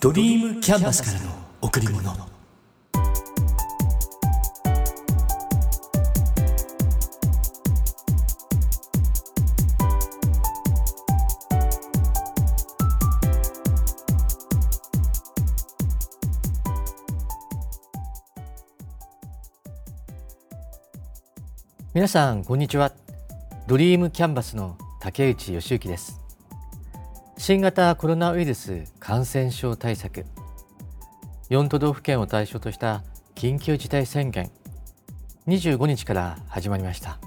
ドリームキャンバスからの贈り物。皆さんこんにちは。ドリームキャンバスの竹内義之です。新型コロナウイルス感染症対策。4都道府県を対象とした緊急事態宣言。25日から始まりました。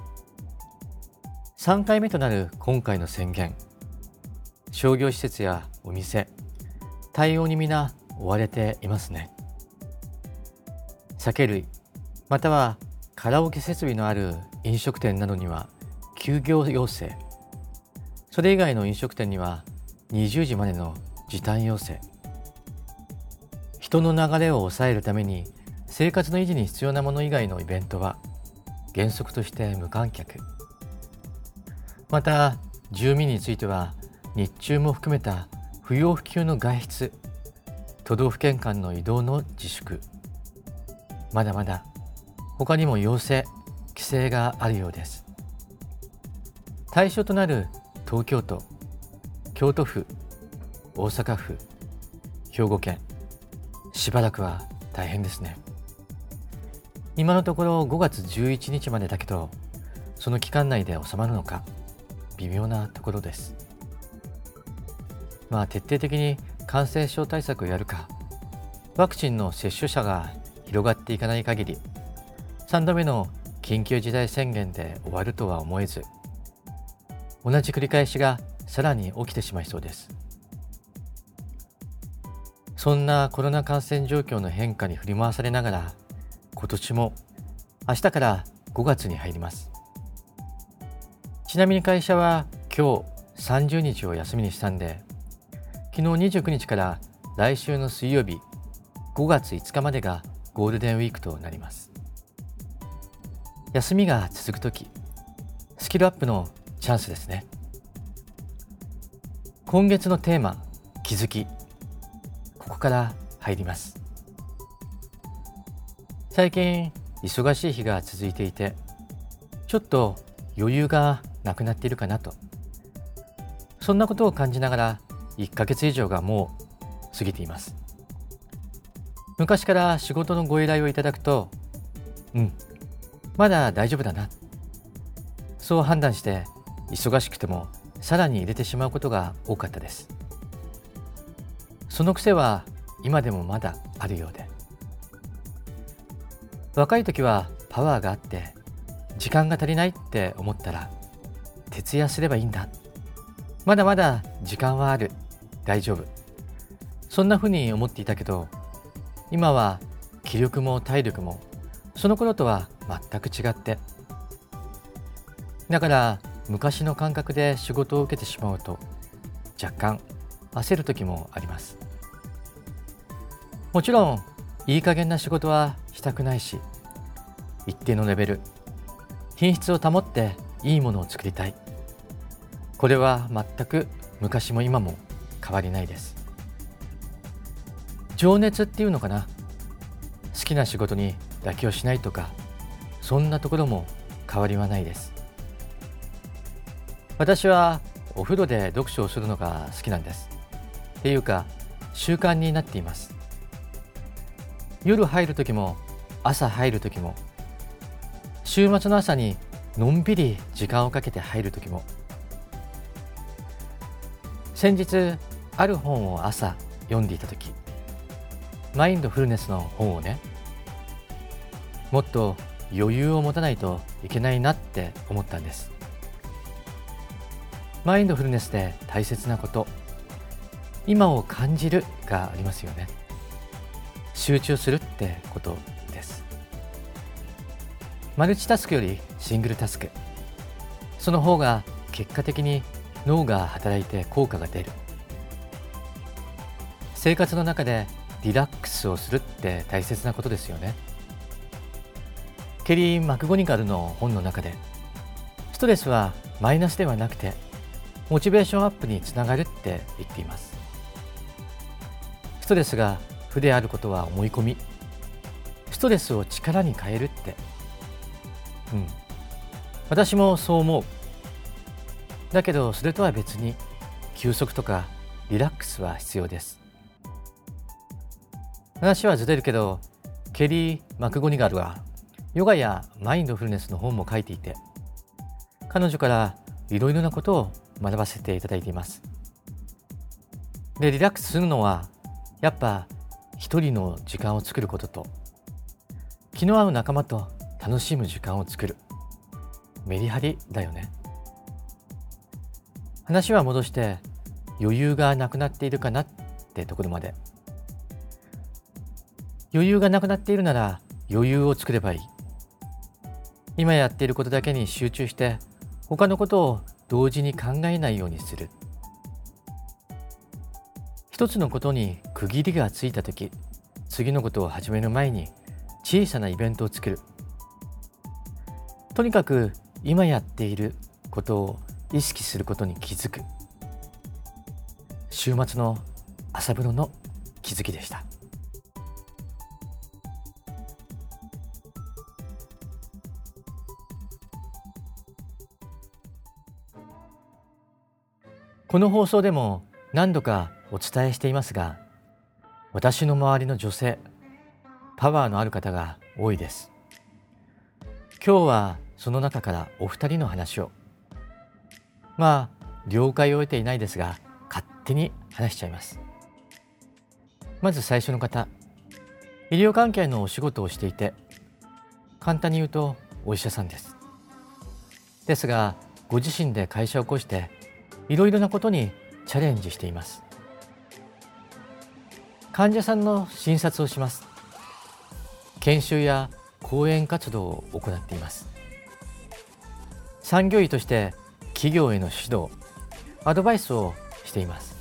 3回目となる今回の宣言。商業施設やお店。対応に皆追われていますね。酒類。またはカラオケ設備のある飲食店などには休業要請。それ以外の飲食店には20時までの時短要請。人の流れを抑えるために生活の維持に必要なもの以外のイベントは原則として無観客。また住民については日中も含めた不要不急の外出都道府県間の移動の自粛。まだまだ他にも要請規制があるようです。対象となる東京都。京都府大阪府兵庫県しばらくは大変ですね。今のところ5月11日までだけどその期間内で収まるのか微妙なところです。まあ徹底的に感染症対策をやるかワクチンの接種者が広がっていかない限り3度目の緊急事態宣言で終わるとは思えず同じ繰り返しがさらに起きてしまいそうです。そんなコロナ感染状況の変化に振り回されながら今年も明日から5月に入ります。ちなみに会社は今日30日を休みにしたんで昨日29日から来週の水曜日5月5日までがゴールデンウィークとなります。休みが続く時スキルアップのチャンスですね。今月のテーマ気づき。ここから入ります。最近忙しい日が続いていてちょっと余裕がなくなっているかなと。そんなことを感じながら1ヶ月以上がもう過ぎています。昔から仕事のご依頼をいただくとうんまだ大丈夫だな。そう判断して忙しくてもさらに入れてしまうことが多かったです。その癖は今でもまだあるようで。若い時はパワーがあって時間が足りないって思ったら徹夜すればいいんだ。まだまだ時間はある。大丈夫。そんなふうに思っていたけど今は気力も体力もその頃とは全く違って。だから昔の感覚で仕事を受けてしまうと若干焦る時もあります。もちろんいい加減な仕事はしたくないし一定のレベル品質を保っていいものを作りたい。これは全く昔も今も変わりないです。情熱っていうのかな。好きな仕事に妥協しないとかそんなところも変わりはないです。私はお風呂で読書をするのが好きなんです。っていうか習慣になっています。夜入る時も朝入る時も週末の朝にのんびり時間をかけて入る時も。先日ある本を朝読んでいた時マインドフルネスの本をねもっと余裕を持たないといけないなって思ったんです。マインドフルネスで大切なこと。今を感じるがありますよね。集中するってことです。マルチタスクよりシングルタスク。その方が結果的に脳が働いて効果が出る。生活の中でリラックスをするって大切なことですよね。ケリー・マクゴニカルの本の中でストレスはマイナスではなくてモチベーションアップにつながるって言っています。ストレスが負であることは思い込み。ストレスを力に変えるって。うん。私もそう思う。だけどそれとは別に休息とかリラックスは必要です。話はずれるけどケリー・マクゴニガルはヨガやマインドフルネスの本も書いていて彼女からいろいろなことを学ばせていただいています。でリラックスするのはやっぱ一人の時間を作ることと気の合う仲間と楽しむ時間を作る。メリハリだよね。話は戻して余裕がなくなっているかなってところまで。余裕がなくなっているなら余裕を作ればいい。今やっていることだけに集中して他のことを同時に考えないようにする。一つのことに区切りがついた時次のことを始める前に小さなイベントを作る。とにかく今やっていることを意識することに気づく。週末の朝風呂の気づきでした。この放送でも何度かお伝えしていますが私の周りの女性パワーのある方が多いです。今日はその中からお二人の話を。まあ了解を得ていないですが勝手に話しちゃいます。まず最初の方医療関係のお仕事をしていて簡単に言うとお医者さんです。ですがご自身で会社を起こしていろいろなことにチャレンジしています。患者さんの診察をします。研修や講演活動を行っています。産業医として企業への指導アドバイスをしています。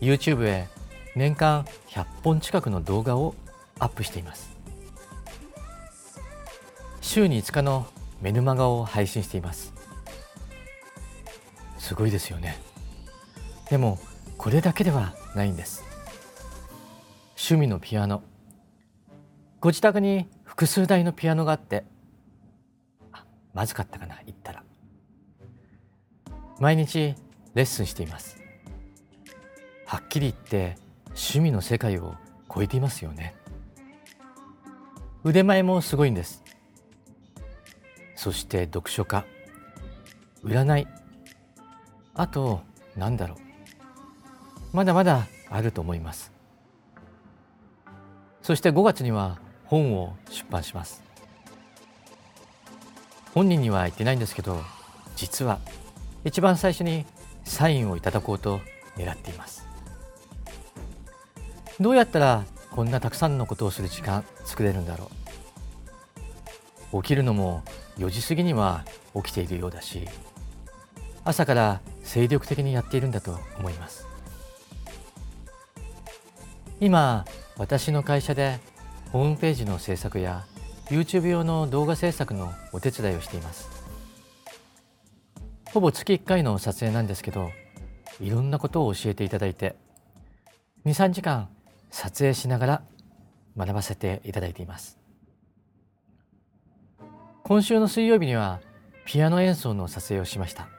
YouTube へ年間100本近くの動画をアップしています。週に5日のメルマガを配信しています。すごいですよね。でもこれだけではないんです。趣味のピアノ。ご自宅に複数台のピアノがあって。あまずかったかな言ったら。毎日レッスンしています。はっきり言って趣味の世界を超えていますよね。腕前もすごいんです。そして読書家。占い。あとなんだろう。まだまだあると思います。そして5月には本を出版します。本人には言ってないんですけど実は一番最初にサインをいただこうと狙っています。どうやったらこんなたくさんのことをする時間作れるんだろう。起きるのも4時過ぎには起きているようだし朝から精力的にやっているんだと思います。今私の会社でホームページの制作や YouTube 用の動画制作のお手伝いをしています。ほぼ月1回の撮影なんですけどいろんなことを教えていただいて23時間撮影しながら学ばせていただいています。今週の水曜日にはピアノ演奏の撮影をしました。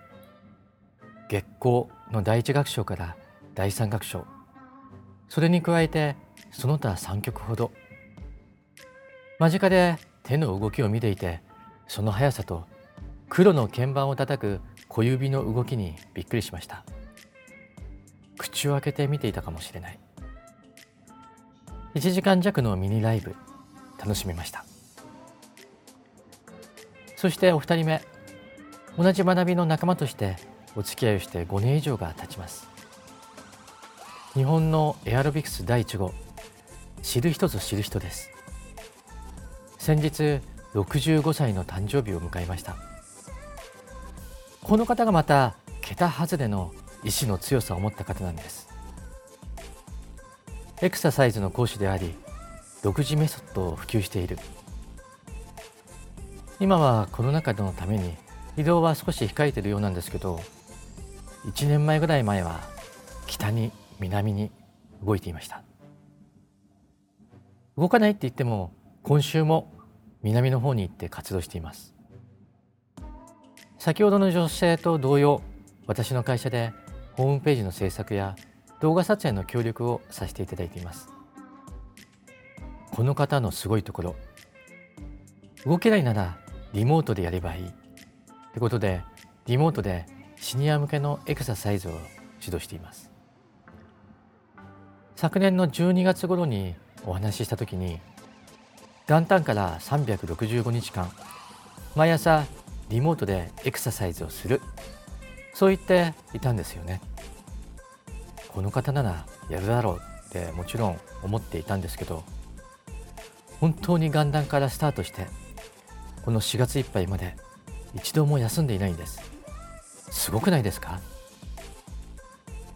月光の第一楽章から第三楽章。それに加えてその他3曲ほど。間近で手の動きを見ていてその速さと黒の鍵盤を叩く小指の動きにびっくりしました。口を開けて見ていたかもしれない。1時間弱のミニライブ楽しみました。そしてお二人目同じ学びの仲間としてお付き合いをして5年以上が経ちます。日本のエアロビクス第1号。知る人ぞ知る人です。先日65歳の誕生日を迎えました。この方がまた桁外れの意志の強さを持った方なんです。エクササイズの講師であり独自メソッドを普及している。今はコロナ禍のために移動は少し控えているようなんですけど1年前ぐらい前は北に南に動いていました。動かないって言っても今週も南の方に行って活動しています。先ほどの女性と同様私の会社でホームページの制作や動画撮影の協力をさせていただいています。この方のすごいところ動けないならリモートでやればいいってことでリモートでシニア向けのエクササイズを指導しています。昨年の12月頃にお話しした時に元旦から365日間毎朝リモートでエクササイズをするそう言っていたんですよね。この方ならやるだろうってもちろん思っていたんですけど本当に元旦からスタートしてこの4月いっぱいまで一度も休んでいないんです。すごくないですか？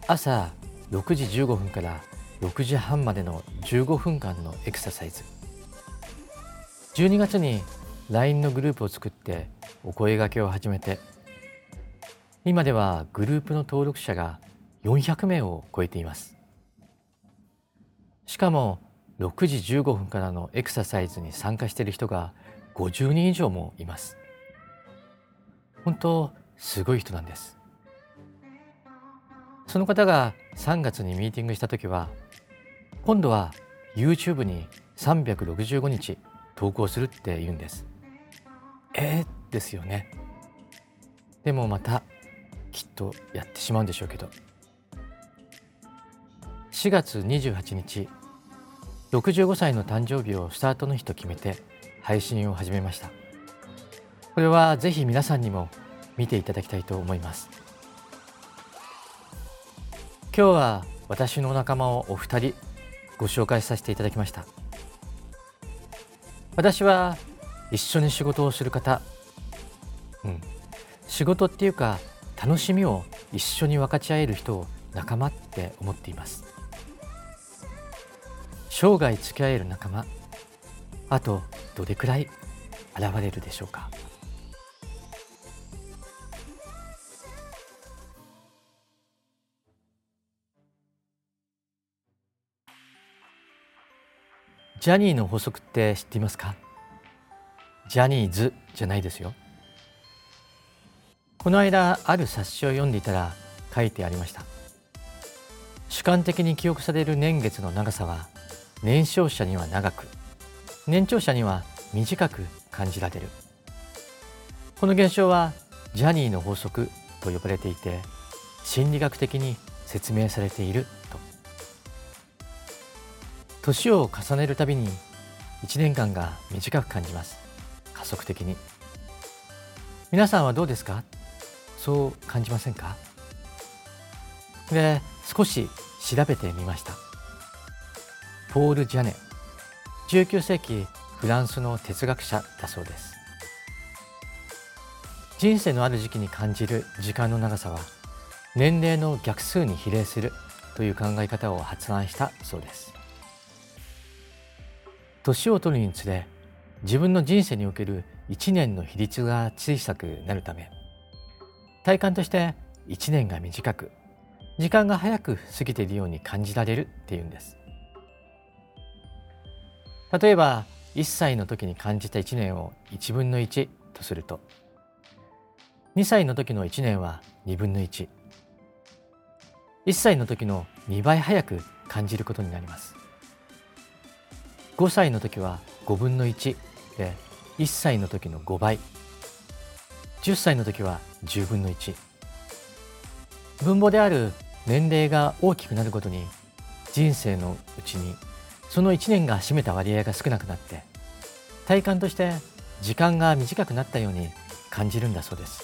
朝6時15分から6時半までの15分間のエクササイズ。12月に LINE のグループを作ってお声がけを始めて今ではグループの登録者が400名を超えています。しかも6時15分からのエクササイズに参加している人が50人以上もいます。本当すごい人なんです。その方が3月にミーティングした時は今度は YouTube に365日投稿するって言うんです。えー、ですよね。でもまたきっとやってしまうんでしょうけど。4月28日65歳の誕生日をスタートの日と決めて配信を始めました。これはぜひ皆さんにも見ていただきたいと思います。今日は私の仲間をお二人ご紹介させていただきました。私は一緒に仕事をする方、うん、仕事っていうか楽しみを一緒に分かち合える人を仲間って思っています。生涯付き合える仲間。あとどれくらい現れるでしょうか。ジャニーの法則って知っていますか？ジャニーズじゃないですよ。この間ある冊子を読んでいたら書いてありました。主観的に記憶される年月の長さは年少者には長く年長者には短く感じられる。この現象はジャニーの法則と呼ばれていて心理学的に説明されている年を重ねるたびに1年間が短く感じます。加速的に。皆さんはどうですか？そう感じませんか？で少し調べてみました。ポール・ジャネ19世紀フランスの哲学者だそうです。人生のある時期に感じる時間の長さは年齢の逆数に比例するという考え方を発案したそうです。年を取るにつれ自分の人生における1年の比率が小さくなるため体感として1年が短く時間が早く過ぎているように感じられるっていうんです。例えば1歳の時に感じた1年を1分の1とすると2歳の時の1年は2分の11歳の時の2倍早く感じることになります。5歳の時は5分の1で1歳の時の5倍。10歳の時は10分の1分母である年齢が大きくなるごとに人生のうちにその1年が占めた割合が少なくなって体感として時間が短くなったように感じるんだそうです。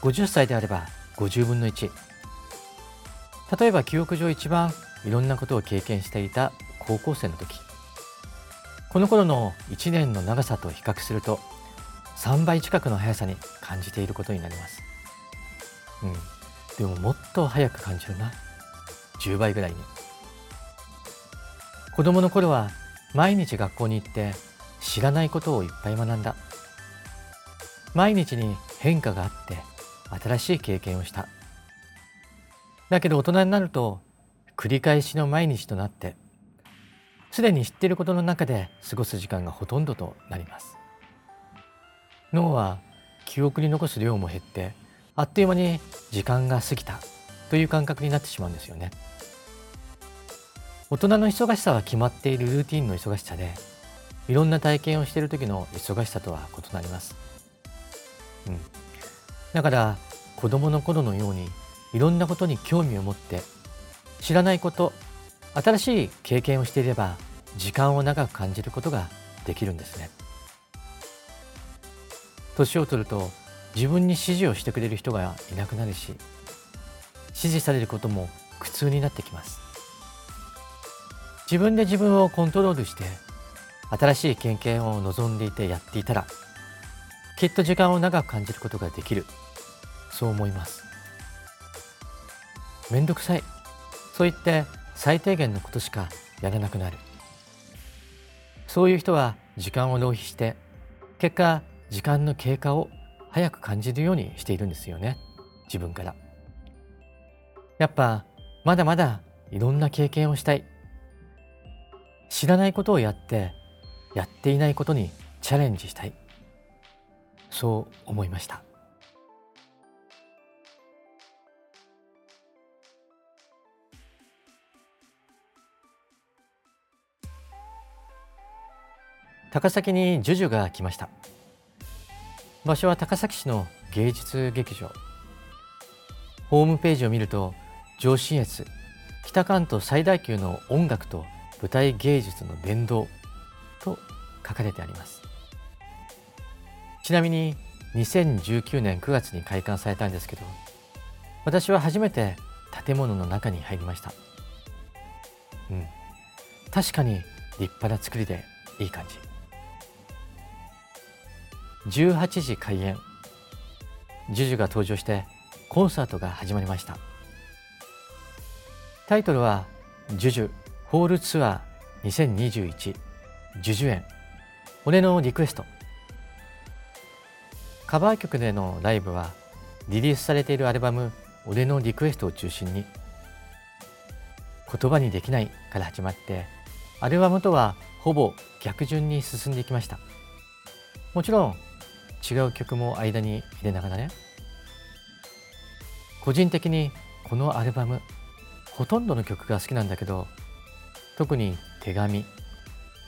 50歳であれば50分の1例えば記憶上一番いろんなことを経験していた高校生の時。この頃の1年の長さと比較すると3倍近くの速さに感じていることになります、うん、でももっと早く感じるな。10倍ぐらいに。子供の頃は毎日学校に行って知らないことをいっぱい学んだ。毎日に変化があって新しい経験をした。だけど大人になると繰り返しの毎日となってすでに知っていることの中で過ごす時間がほとんどとなります。脳は記憶に残す量も減ってあっという間に時間が過ぎたという感覚になってしまうんですよね。大人の忙しさは決まっているルーティンの忙しさでいろんな体験をしている時の忙しさとは異なります、うん、だから子供の頃のようにいろんなことに興味を持って知らないこと新しい経験をしていれば時間を長く感じることができるんですね。年を取ると自分に指示をしてくれる人がいなくなるし指示されることも苦痛になってきます。自分で自分をコントロールして新しい経験を望んでいてやっていたらきっと時間を長く感じることができる。そう思います。めんどくさい。そう言って最低限のことしかやらなくなる。そういう人は時間を浪費して結果時間の経過を早く感じるようにしているんですよね。自分から。やっぱまだまだいろんな経験をしたい。知らないことをやってやっていないことにチャレンジしたい。そう思いました。高崎にジュジュが来ました。場所は高崎市の芸術劇場。ホームページを見ると上信越北関東最大級の音楽と舞台芸術の殿堂と書かれてあります。ちなみに2019年9月に開館されたんですけど私は初めて建物の中に入りました。うん。確かに立派な作りでいい感じ。18時開演。ジュジュが登場してコンサートが始まりました。タイトルは「ジュジュホールツアー2021ジュジュ園俺のリクエスト」カバー曲でのライブはリリースされているアルバム「俺のリクエスト」を中心に言葉にできないから始まってアルバムとはほぼ逆順に進んでいきました。もちろん違う曲も間に入れながらね個人的にこのアルバムほとんどの曲が好きなんだけど特に「手紙」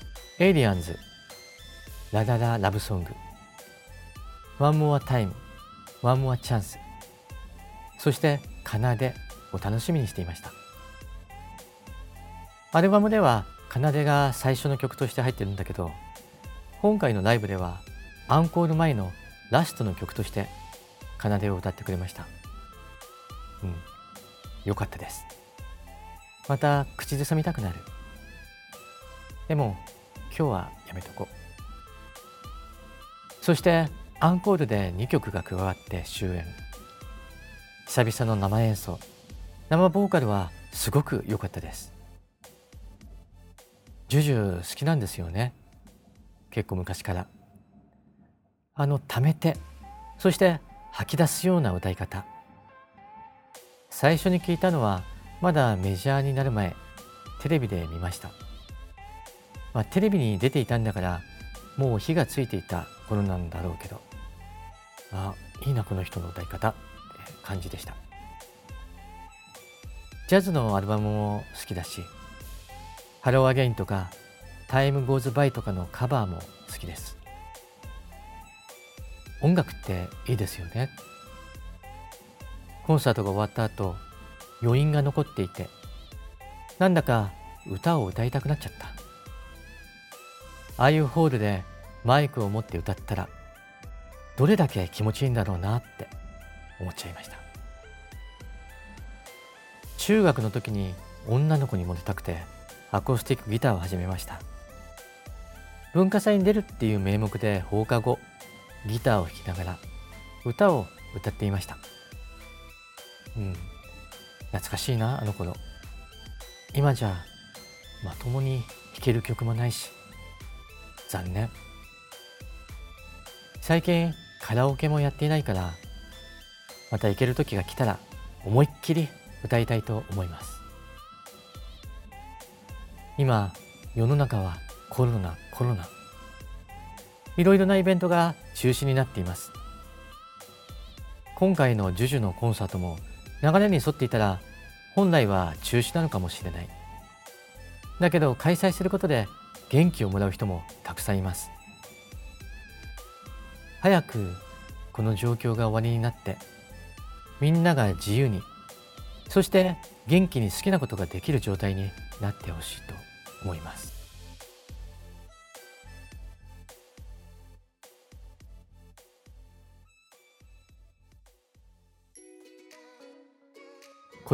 「エイリアンズ」「 La La La Love Song」「 One More Time」「 One More Chance」そして「奏」を楽しみにしていました。アルバムでは「奏で」が最初の曲として入ってるんだけど今回のライブではアンコール前のラストの曲として奏でを歌ってくれました。うん。よかったです。また口ずさみたくなる。でも今日はやめとこう。そしてアンコールで2曲が加わって終演。久々の生演奏。生ボーカルはすごく良かったです。ジュジュ好きなんですよね。結構昔から。あの溜めてそして吐き出すような歌い方。最初に聞いたのはまだメジャーになる前テレビで見ました、まあ、テレビに出ていたんだからもう火がついていた頃なんだろうけど。あいいなこの人の歌い方。って感じでした。ジャズのアルバムも好きだし「 Hello Again とか「 Time Goes By とかのカバーも好きです。音楽っていいですよね。コンサートが終わった後余韻が残っていてなんだか歌を歌いたくなっちゃった。ああいうホールでマイクを持って歌ったらどれだけ気持ちいいんだろうなって思っちゃいました。中学の時に女の子にモテたくてアコースティックギターを始めました。文化祭に出るっていう名目で放課後ギターを弾きながら歌を歌っていました。うん。懐かしいなあの頃。今じゃまともに弾ける曲もないし。残念。最近カラオケもやっていないからまた行ける時が来たら思いっきり歌いたいと思います。今世の中はコロナコロナ。いろいろなイベントが中止になっています。今回の JUJU のコンサートも流れに沿っていたら本来は中止なのかもしれない。だけど開催することで元気をもらう人もたくさんいます。早くこの状況が終わりになってみんなが自由にそして元気に好きなことができる状態になってほしいと思います。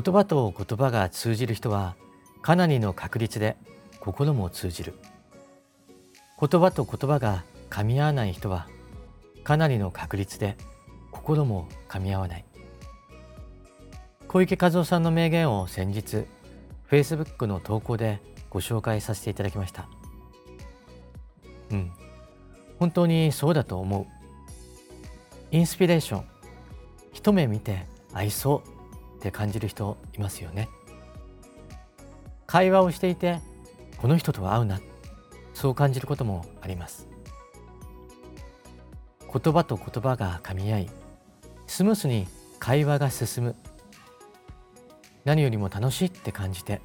言葉と言葉が通じる人はかなりの確率で心も通じる。言葉と言葉が噛み合わない人はかなりの確率で心も噛み合わない小池和夫さんの名言を先日 Facebook の投稿でご紹介させていただきました。うん。本当にそうだと思う。インスピレーション。一目見て合いそう。って感じる人いますよね。会話をしていてこの人とは合うな。そう感じることもあります。言葉と言葉が噛み合いスムースに会話が進む。何よりも楽しいって感じて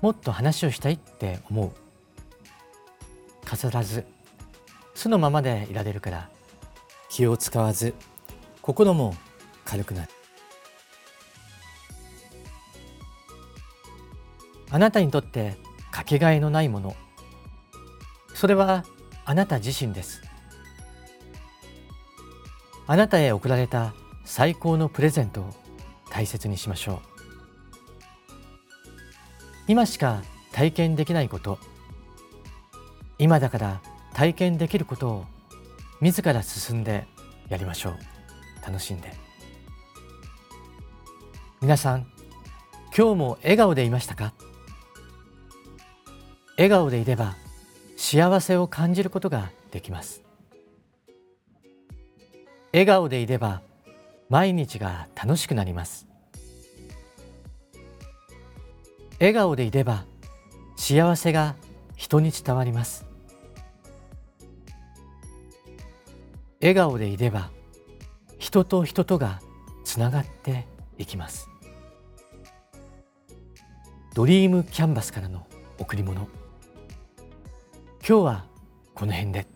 もっと話をしたいって思う。飾らず素のままでいられるから気を使わず心も軽くなる。あなたにとってかけがえのないもの。それはあなた自身です。あなたへ贈られた最高のプレゼントを大切にしましょう。今しか体験できないこと。今だから体験できることを自ら進んでやりましょう。楽しんで。皆さん今日も笑顔でいましたか？笑顔でいれば幸せを感じることができます。笑顔でいれば毎日が楽しくなります。笑顔でいれば幸せが人に伝わります。笑顔でいれば人と人とがつながっていきます。ドリームキャンバスからの贈り物。今日はこの辺で。